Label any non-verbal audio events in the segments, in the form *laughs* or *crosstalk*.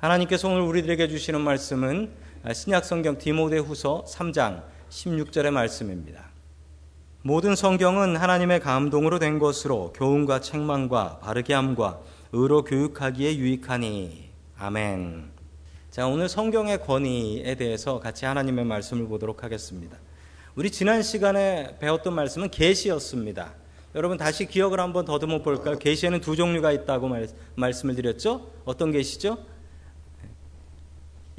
하나님께서 오늘 우리들에게 주시는 말씀은 신약 성경 디모데후서 3장 16절의 말씀입니다. 모든 성경은 하나님의 감동으로 된 것으로 교훈과 책망과 바르게 함과 의로 교육하기에 유익하니 아멘. 자, 오늘 성경의 권위에 대해서 같이 하나님의 말씀을 보도록 하겠습니다. 우리 지난 시간에 배웠던 말씀은 계시였습니다. 여러분 다시 기억을 한번 더듬어 볼까요? 계시에는 두 종류가 있다고 말, 말씀을 드렸죠? 어떤 계시죠?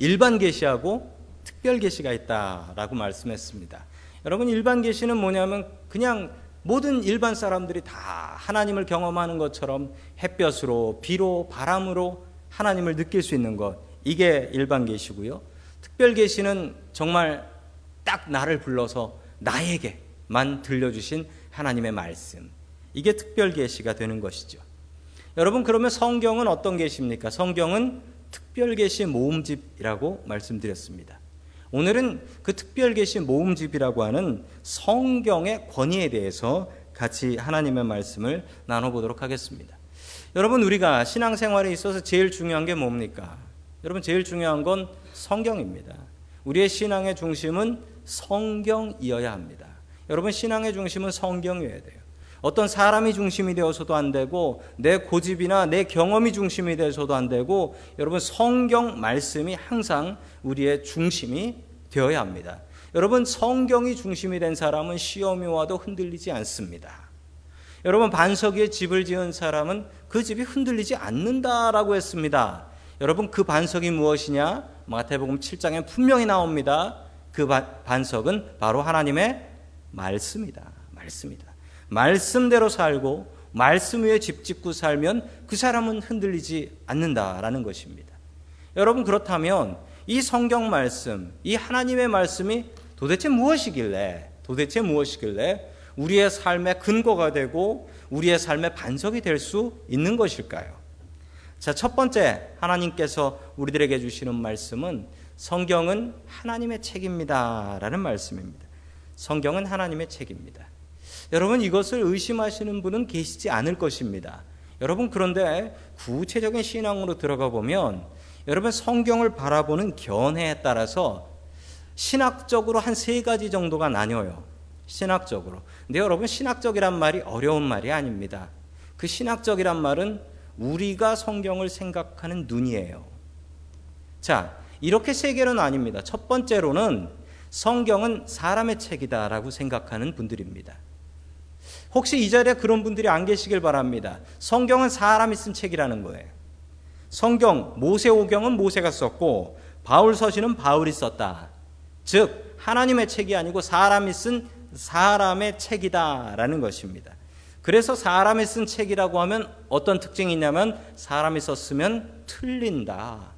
일반 계시하고 특별 계시가 있다라고 말씀했습니다. 여러분 일반 계시는 뭐냐면 그냥 모든 일반 사람들이 다 하나님을 경험하는 것처럼 햇볕으로 비로 바람으로 하나님을 느낄 수 있는 것 이게 일반 계시고요. 특별 계시는 정말 딱 나를 불러서 나에게만 들려주신 하나님의 말씀. 이게 특별 계시가 되는 것이죠. 여러분 그러면 성경은 어떤 계시입니까? 성경은 특별 계시 모음집이라고 말씀드렸습니다. 오늘은 그 특별 계시 모음집이라고 하는 성경의 권위에 대해서 같이 하나님의 말씀을 나눠보도록 하겠습니다. 여러분 우리가 신앙생활에 있어서 제일 중요한 게 뭡니까? 여러분 제일 중요한 건 성경입니다. 우리의 신앙의 중심은 성경이어야 합니다. 여러분 신앙의 중심은 성경이어야 돼요. 어떤 사람이 중심이 되어서도 안 되고 내 고집이나 내 경험이 중심이 되어서도 안 되고 여러분 성경 말씀이 항상 우리의 중심이 되어야 합니다. 여러분 성경이 중심이 된 사람은 시험이 와도 흔들리지 않습니다. 여러분 반석 위에 집을 지은 사람은 그 집이 흔들리지 않는다라고 했습니다. 여러분 그 반석이 무엇이냐? 마태복음 7장에 분명히 나옵니다. 그 반석은 바로 하나님의 말씀이다. 말씀이다. 말씀대로 살고 말씀 위에 집 짓고 살면 그 사람은 흔들리지 않는다라는 것입니다. 여러분 그렇다면 이 성경 말씀, 이 하나님의 말씀이 도대체 무엇이길래 도대체 무엇이길래 우리의 삶의 근거가 되고 우리의 삶의 반석이 될 수 있는 것일까요? 자, 첫 번째 하나님께서 우리들에게 주시는 말씀은 성경은 하나님의 책입니다라는 말씀입니다. 성경은 하나님의 책입니다. 여러분 이것을 의심하시는 분은 계시지 않을 것입니다. 여러분 그런데 구체적인 신앙으로 들어가 보면 여러분 성경을 바라보는 견해에 따라서 신학적으로 한 세 가지 정도가 나뉘어요. 신학적으로. 근데 여러분 신학적이란 말이 어려운 말이 아닙니다. 그 신학적이란 말은 우리가 성경을 생각하는 눈이에요. 자, 이렇게 세 개로 나뉩니다. 첫 번째로는 성경은 사람의 책이다라고 생각하는 분들입니다. 혹시 이 자리에 그런 분들이 안 계시길 바랍니다. 성경은 사람이 쓴 책이라는 거예요. 성경, 모세오경은 모세가 썼고, 바울 서신은 바울이 썼다. 즉, 하나님의 책이 아니고 사람이 쓴 사람의 책이다라는 것입니다. 그래서 사람이 쓴 책이라고 하면 어떤 특징이 있냐면 사람이 썼으면 틀린다.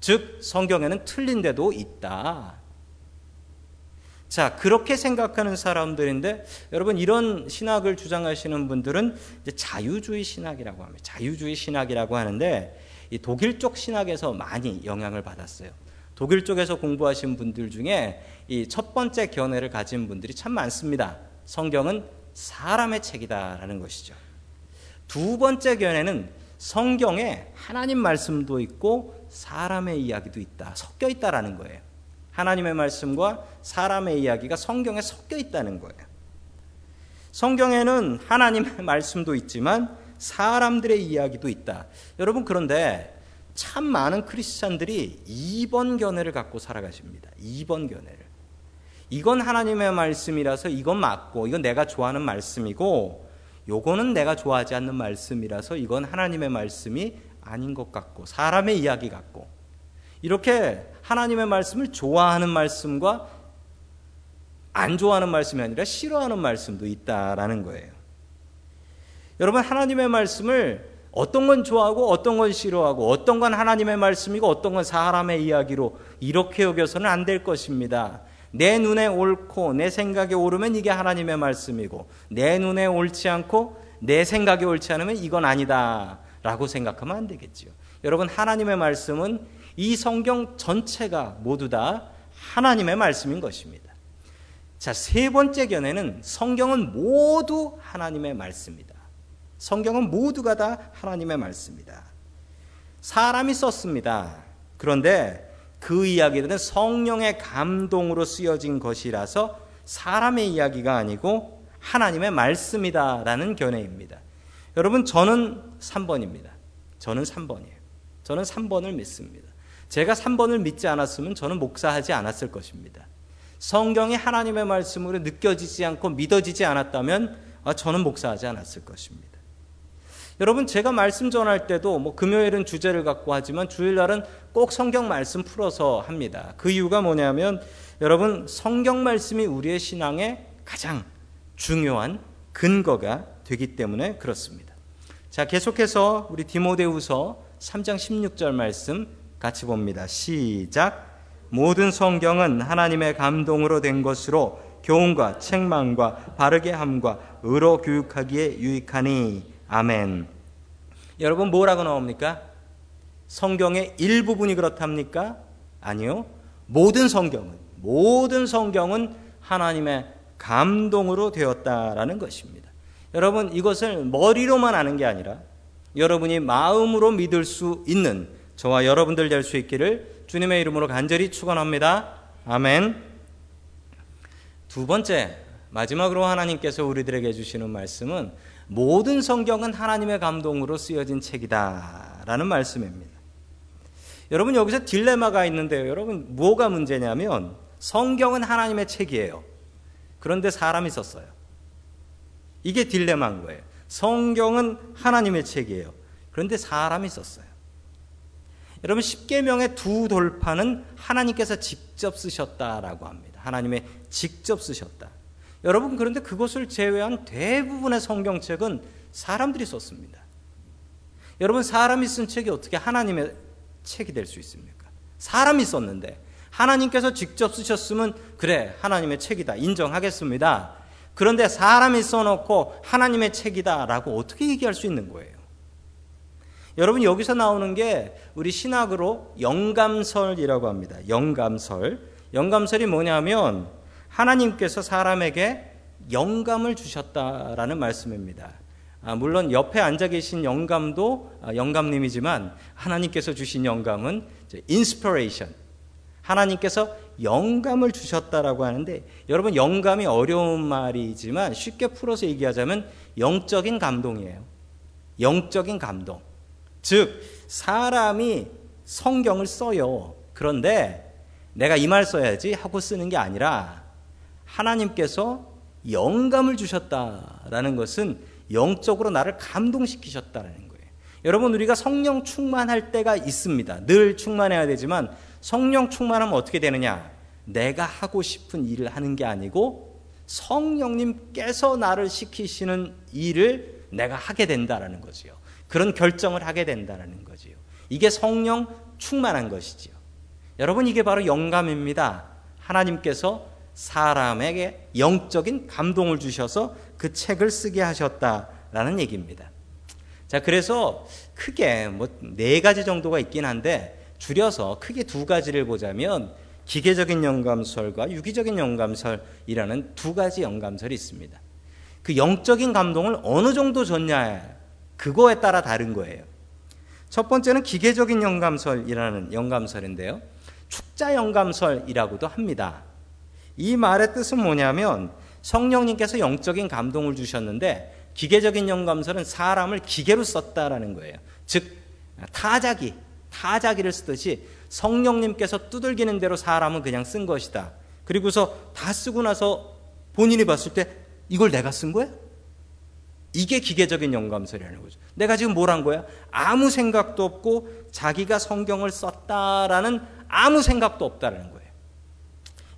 즉, 성경에는 틀린 데도 있다. 자, 그렇게 생각하는 사람들인데 여러분 이런 신학을 주장하시는 분들은 자유주의 신학이라고 합니다. 자유주의 신학이라고 하는데 이 독일 쪽 신학에서 많이 영향을 받았어요. 독일 쪽에서 공부하신 분들 중에 이 첫 번째 견해를 가진 분들이 참 많습니다. 성경은 사람의 책이다라는 것이죠. 두 번째 견해는 성경에 하나님 말씀도 있고 사람의 이야기도 있다. 섞여 있다라는 거예요. 하나님의 말씀과 사람의 이야기가 성경에 섞여 있다는 거예요. 성경에는 하나님의 *laughs* 말씀도 있지만 사람들의 이야기도 있다. 여러분 그런데 참 많은 크리스찬들이 2번 견해를 갖고 살아가십니다. 2번 견해를. 이건 하나님의 말씀이라서 이건 맞고 이건 내가 좋아하는 말씀이고 요거는 내가 좋아하지 않는 말씀이라서 이건 하나님의 말씀이 아닌 것 같고 사람의 이야기 같고 이렇게 하나님의 말씀을 좋아하는 말씀과 안 좋아하는 말씀이 아니라 싫어하는 말씀도 있다라는 거예요. 여러분 하나님의 말씀을 어떤 건 좋아하고 어떤 건 싫어하고 어떤 건 하나님의 말씀이고 어떤 건 사람의 이야기로 이렇게 여겨서는 안 될 것입니다. 내 눈에 옳고 내 생각에 옳으면 이게 하나님의 말씀이고 내 눈에 옳지 않고 내 생각에 옳지 않으면 이건 아니다라고 생각하면 안 되겠지요. 여러분 하나님의 말씀은 이 성경 전체가 모두 다 하나님의 말씀인 것입니다. 자, 세 번째 견해는 성경은 모두 하나님의 말씀이다. 성경은 모두가 다 하나님의 말씀이다. 사람이 썼습니다. 그런데 그 이야기들은 성령의 감동으로 쓰여진 것이라서 사람의 이야기가 아니고 하나님의 말씀이다라는 견해입니다. 여러분, 저는 3번입니다. 저는 3번이에요. 저는 3번을 믿습니다. 제가 3번을 믿지 않았으면 저는 목사하지 않았을 것입니다. 성경이 하나님의 말씀으로 느껴지지 않고 믿어지지 않았다면 아, 저는 목사하지 않았을 것입니다. 여러분 제가 말씀 전할 때도 뭐 금요일은 주제를 갖고 하지만 주일날은 꼭 성경 말씀 풀어서 합니다. 그 이유가 뭐냐면 여러분 성경 말씀이 우리의 신앙의 가장 중요한 근거가 되기 때문에 그렇습니다. 자, 계속해서 우리 디모데후서 3장 16절 말씀 같이 봅니다. 시작. 모든 성경은 하나님의 감동으로 된 것으로 교훈과 책망과 바르게 함과 의로 교육하기에 유익하니 아멘. 여러분 뭐라고 나옵니까? 성경의 일부분이 그렇답니까? 아니요. 모든 성경은 모든 성경은 하나님의 감동으로 되었다라는 것입니다. 여러분 이것을 머리로만 아는 게 아니라 여러분이 마음으로 믿을 수 있는 저와 여러분들 될 수 있기를 주님의 이름으로 간절히 축원합니다. 아멘. 두 번째 마지막으로 하나님께서 우리들에게 주시는 말씀은 모든 성경은 하나님의 감동으로 쓰여진 책이다라는 말씀입니다. 여러분 여기서 딜레마가 있는데요. 여러분 뭐가 문제냐면 성경은 하나님의 책이에요. 그런데 사람이 썼어요. 이게 딜레마인 거예요. 성경은 하나님의 책이에요. 그런데 사람이 썼어요. 여러분 십계명의 두 돌파는 하나님께서 직접 쓰셨다라고 합니다. 하나님의 직접 쓰셨다. 여러분 그런데 그것을 제외한 대부분의 성경책은 사람들이 썼습니다. 여러분 사람이 쓴 책이 어떻게 하나님의 책이 될 수 있습니까? 사람이 썼는데 하나님께서 직접 쓰셨으면 그래 하나님의 책이다 인정하겠습니다. 그런데 사람이 써놓고 하나님의 책이다라고 어떻게 얘기할 수 있는 거예요? 여러분 여기서 나오는 게 우리 신학으로 영감설이라고 합니다. 영감설. 영감설이 뭐냐면 하나님께서 사람에게 영감을 주셨다라는 말씀입니다. 아, 물론 옆에 앉아 계신 영감도 아, 영감님이지만 하나님께서 주신 영감은 Inspiration. 하나님께서 영감을 주셨다라고 하는데 여러분 영감이 어려운 말이지만 쉽게 풀어서 얘기하자면 영적인 감동이에요. 영적인 감동. 즉 사람이 성경을 써요. 그런데 내가 이 말 써야지 하고 쓰는 게 아니라 하나님께서 영감을 주셨다라는 것은 영적으로 나를 감동시키셨다라는 거예요. 여러분 우리가 성령 충만할 때가 있습니다. 늘 충만해야 되지만 성령 충만하면 어떻게 되느냐? 내가 하고 싶은 일을 하는 게 아니고 성령님께서 나를 시키시는 일을 내가 하게 된다라는 거지요. 그런 결정을 하게 된다는 거지요. 이게 성령 충만한 것이지요. 여러분 이게 바로 영감입니다. 하나님께서 사람에게 영적인 감동을 주셔서 그 책을 쓰게 하셨다라는 얘기입니다. 자, 그래서 크게 뭐 네 가지 정도가 있긴 한데 줄여서 크게 두 가지를 보자면 기계적인 영감설과 유기적인 영감설이라는 두 가지 영감설이 있습니다. 그 영적인 감동을 어느 정도 줬냐 그거에 따라 다른 거예요. 첫 번째는 기계적인 영감설이라는 영감설인데요. 축자 영감설이라고도 합니다. 이 말의 뜻은 뭐냐면 성령님께서 영적인 감동을 주셨는데 기계적인 영감설은 사람을 기계로 썼다라는 거예요. 즉 타자기, 타자기를 쓰듯이 성령님께서 두들기는 대로 사람은 그냥 쓴 것이다. 그리고서 다 쓰고 나서 본인이 봤을 때 이걸 내가 쓴 거야? 이게 기계적인 영감설이라는 거죠. 내가 지금 뭘 한 거야? 아무 생각도 없고 자기가 성경을 썼다라는 아무 생각도 없다라는 거예요.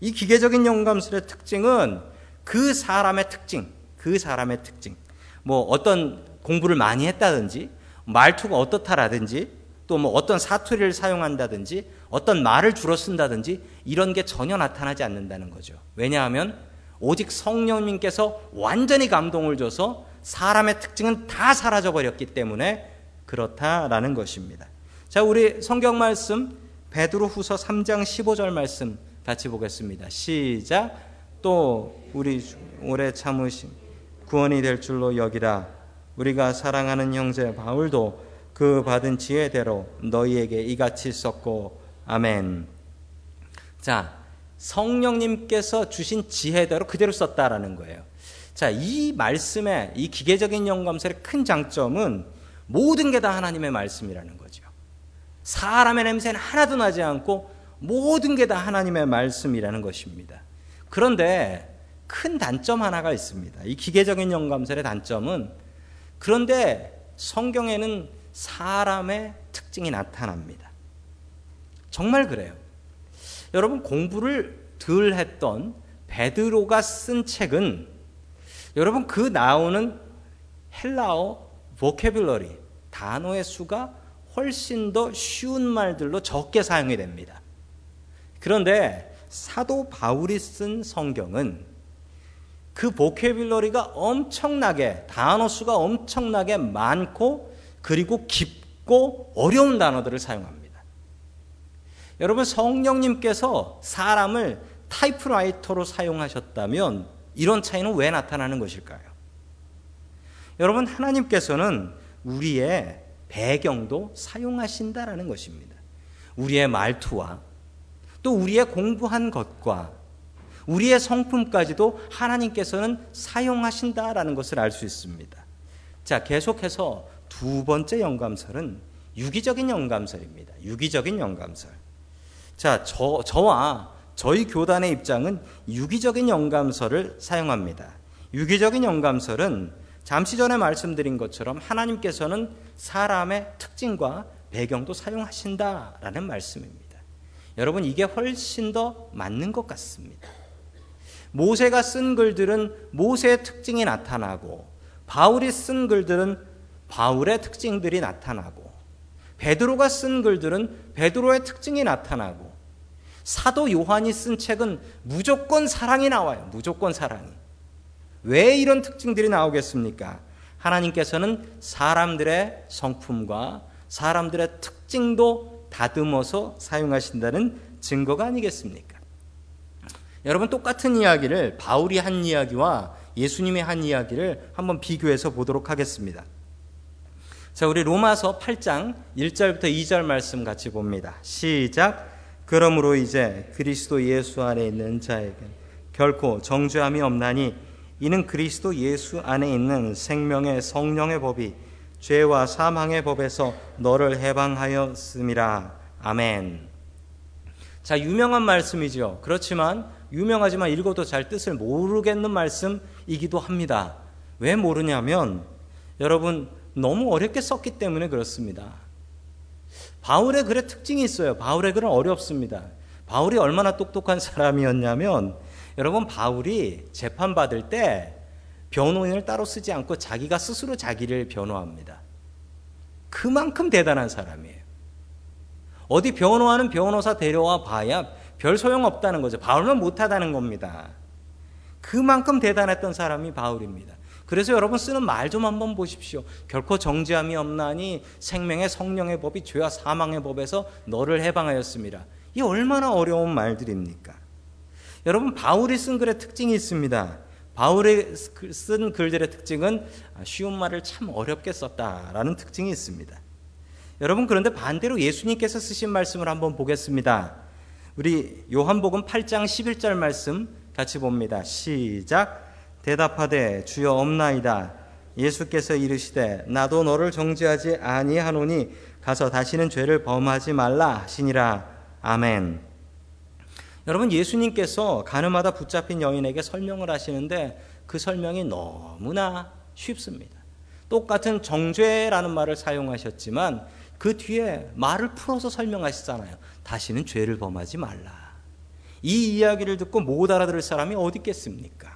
이 기계적인 영감설의 특징은 그 사람의 특징, 그 사람의 특징. 뭐 어떤 공부를 많이 했다든지, 말투가 어떻다라든지, 또 뭐 어떤 사투리를 사용한다든지, 어떤 말을 주로 쓴다든지, 이런 게 전혀 나타나지 않는다는 거죠. 왜냐하면 오직 성령님께서 완전히 감동을 줘서 사람의 특징은 다 사라져 버렸기 때문에 그렇다라는 것입니다. 자, 우리 성경 말씀 베드로 후서 3장 15절 말씀 같이 보겠습니다. 시작. 또 우리 오래 참으심 구원이 될 줄로 여기라. 우리가 사랑하는 형제 바울도 그 받은 지혜대로 너희에게 이같이 썼고 아멘. 자, 성령님께서 주신 지혜대로 그대로 썼다라는 거예요. 자, 이 말씀의 이 기계적인 영감설의 큰 장점은 모든 게 다 하나님의 말씀이라는 거죠. 사람의 냄새는 하나도 나지 않고 모든 게 다 하나님의 말씀이라는 것입니다. 그런데 큰 단점 하나가 있습니다. 이 기계적인 영감설의 단점은 그런데 성경에는 사람의 특징이 나타납니다. 정말 그래요. 여러분 공부를 덜 했던 베드로가 쓴 책은 여러분 그 나오는 헬라어 보케뷸러리 단어의 수가 훨씬 더 쉬운 말들로 적게 사용이 됩니다. 그런데 사도 바울이 쓴 성경은 그 보케빌러리가 엄청나게 단어 수가 엄청나게 많고 그리고 깊고 어려운 단어들을 사용합니다. 여러분 성령님께서 사람을 타이프라이터로 사용하셨다면 이런 차이는 왜 나타나는 것일까요? 여러분 하나님께서는 우리의 배경도 사용하신다라는 것입니다. 우리의 말투와 또 우리의 공부한 것과 우리의 성품까지도 하나님께서는 사용하신다라는 것을 알 수 있습니다. 자, 계속해서 두 번째 영감설은 유기적인 영감설입니다. 유기적인 영감설. 자, 저, 저와 저희 교단의 입장은 유기적인 영감설을 사용합니다. 유기적인 영감설은 잠시 전에 말씀드린 것처럼 하나님께서는 사람의 특징과 배경도 사용하신다라는 말씀입니다. 여러분, 이게 훨씬 더 맞는 것 같습니다. 모세가 쓴 글들은 모세의 특징이 나타나고 바울이 쓴 글들은 바울의 특징들이 나타나고 베드로가 쓴 글들은 베드로의 특징이 나타나고 사도 요한이 쓴 책은 무조건 사랑이 나와요. 무조건 사랑이. 왜 이런 특징들이 나오겠습니까? 하나님께서는 사람들의 성품과 사람들의 특징도 다듬어서 사용하신다는 증거가 아니겠습니까? 여러분 똑같은 이야기를 바울이 한 이야기와 예수님이 한 이야기를 한번 비교해서 보도록 하겠습니다. 자, 우리 로마서 8장 1절부터 2절 말씀 같이 봅니다. 시작. 그러므로 이제 그리스도 예수 안에 있는 자에게 결코 정죄함이 없나니 이는 그리스도 예수 안에 있는 생명의 성령의 법이 죄와 사망의 법에서 너를 해방하였음이라. 아멘. 자, 유명한 말씀이죠. 그렇지만 유명하지만 읽어도 잘 뜻을 모르겠는 말씀이기도 합니다. 왜 모르냐면 여러분 너무 어렵게 썼기 때문에 그렇습니다. 바울의 글의 특징이 있어요. 바울의 글은 어렵습니다. 바울이 얼마나 똑똑한 사람이었냐면 여러분 바울이 재판 받을 때 변호인을 따로 쓰지 않고 자기가 스스로 자기를 변호합니다. 그만큼 대단한 사람이에요. 어디 변호하는 변호사 데려와 봐야 별 소용 없다는 거죠. 바울만 못하다는 겁니다. 그만큼 대단했던 사람이 바울입니다. 그래서 여러분 쓰는 말 좀 한번 보십시오. 결코 정죄함이 없나니 생명의 성령의 법이 죄와 사망의 법에서 너를 해방하였습니다. 이 얼마나 어려운 말들입니까? 여러분 바울이 쓴 글의 특징이 있습니다. 바울이 쓴 글들의 특징은 쉬운 말을 참 어렵게 썼다라는 특징이 있습니다. 여러분 그런데 반대로 예수님께서 쓰신 말씀을 한번 보겠습니다. 우리 요한복음 8장 11절 말씀 같이 봅니다. 시작. 대답하되 주여 없나이다. 예수께서 이르시되 나도 너를 정죄하지 아니하노니 가서 다시는 죄를 범하지 말라 하시니라. 아멘. 여러분 예수님께서 가늠하다 붙잡힌 여인에게 설명을 하시는데 그 설명이 너무나 쉽습니다. 똑같은 정죄라는 말을 사용하셨지만 그 뒤에 말을 풀어서 설명하시잖아요. 다시는 죄를 범하지 말라. 이 이야기를 듣고 못 알아들을 사람이 어디 있겠습니까?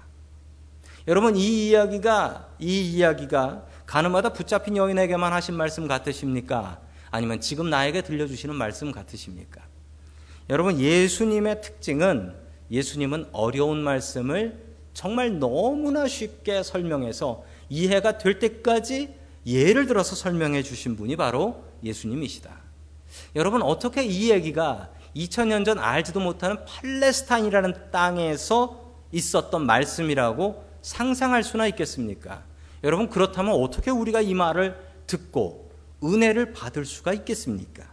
여러분 이 이야기가 이 이야기가 가늠하다 붙잡힌 여인에게만 하신 말씀 같으십니까? 아니면 지금 나에게 들려주시는 말씀 같으십니까? 여러분 예수님의 특징은 예수님은 어려운 말씀을 정말 너무나 쉽게 설명해서 이해가 될 때까지 예를 들어서 설명해 주신 분이 바로 예수님이시다. 여러분 어떻게 이 얘기가 2000년 전 알지도 못하는 팔레스타인이라는 땅에서 있었던 말씀이라고 상상할 수나 있겠습니까? 여러분 그렇다면 어떻게 우리가 이 말을 듣고 은혜를 받을 수가 있겠습니까?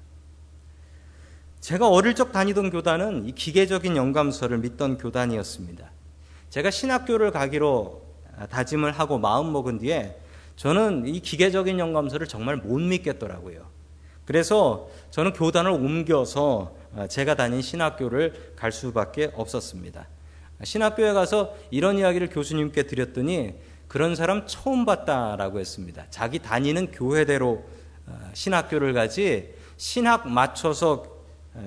제가 어릴 적 다니던 교단은 이 기계적인 영감서를 믿던 교단이었습니다. 제가 신학교를 가기로 다짐을 하고 마음 먹은 뒤에 저는 이 기계적인 영감서를 정말 못 믿겠더라고요. 그래서 저는 교단을 옮겨서 제가 다닌 신학교를 갈 수밖에 없었습니다. 신학교에 가서 이런 이야기를 교수님께 드렸더니 그런 사람 처음 봤다라고 했습니다. 자기 다니는 교회대로 어, 신학교를 가지 신학 맞춰서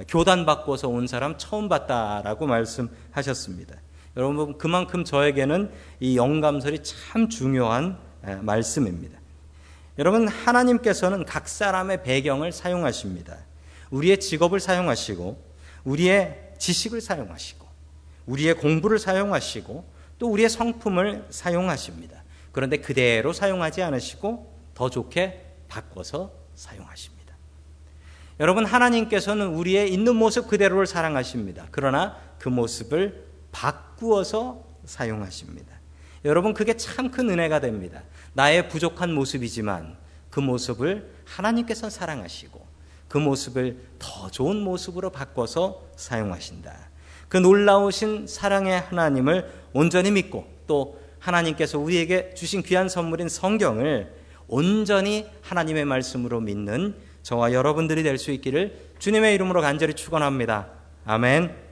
교단 바꿔서 온 사람 처음 봤다라고 말씀하셨습니다. 여러분 그만큼 저에게는 이 영감설이 참 중요한 말씀입니다. 여러분 하나님께서는 각 사람의 배경을 사용하십니다. 우리의 직업을 사용하시고 우리의 지식을 사용하시고 우리의 공부를 사용하시고 또 우리의 성품을 사용하십니다. 그런데 그대로 사용하지 않으시고 더 좋게 바꿔서 사용하십니다. 여러분 하나님께서는 우리의 있는 모습 그대로를 사랑하십니다. 그러나 그 모습을 바꾸어서 사용하십니다. 여러분 그게 참 큰 은혜가 됩니다. 나의 부족한 모습이지만 그 모습을 하나님께서 사랑하시고 그 모습을 더 좋은 모습으로 바꿔서 사용하신다. 그 놀라우신 사랑의 하나님을 온전히 믿고 또 하나님께서 우리에게 주신 귀한 선물인 성경을 온전히 하나님의 말씀으로 믿는 저와 여러분들이 될 수 있기를 주님의 이름으로 간절히 축원합니다. 아멘.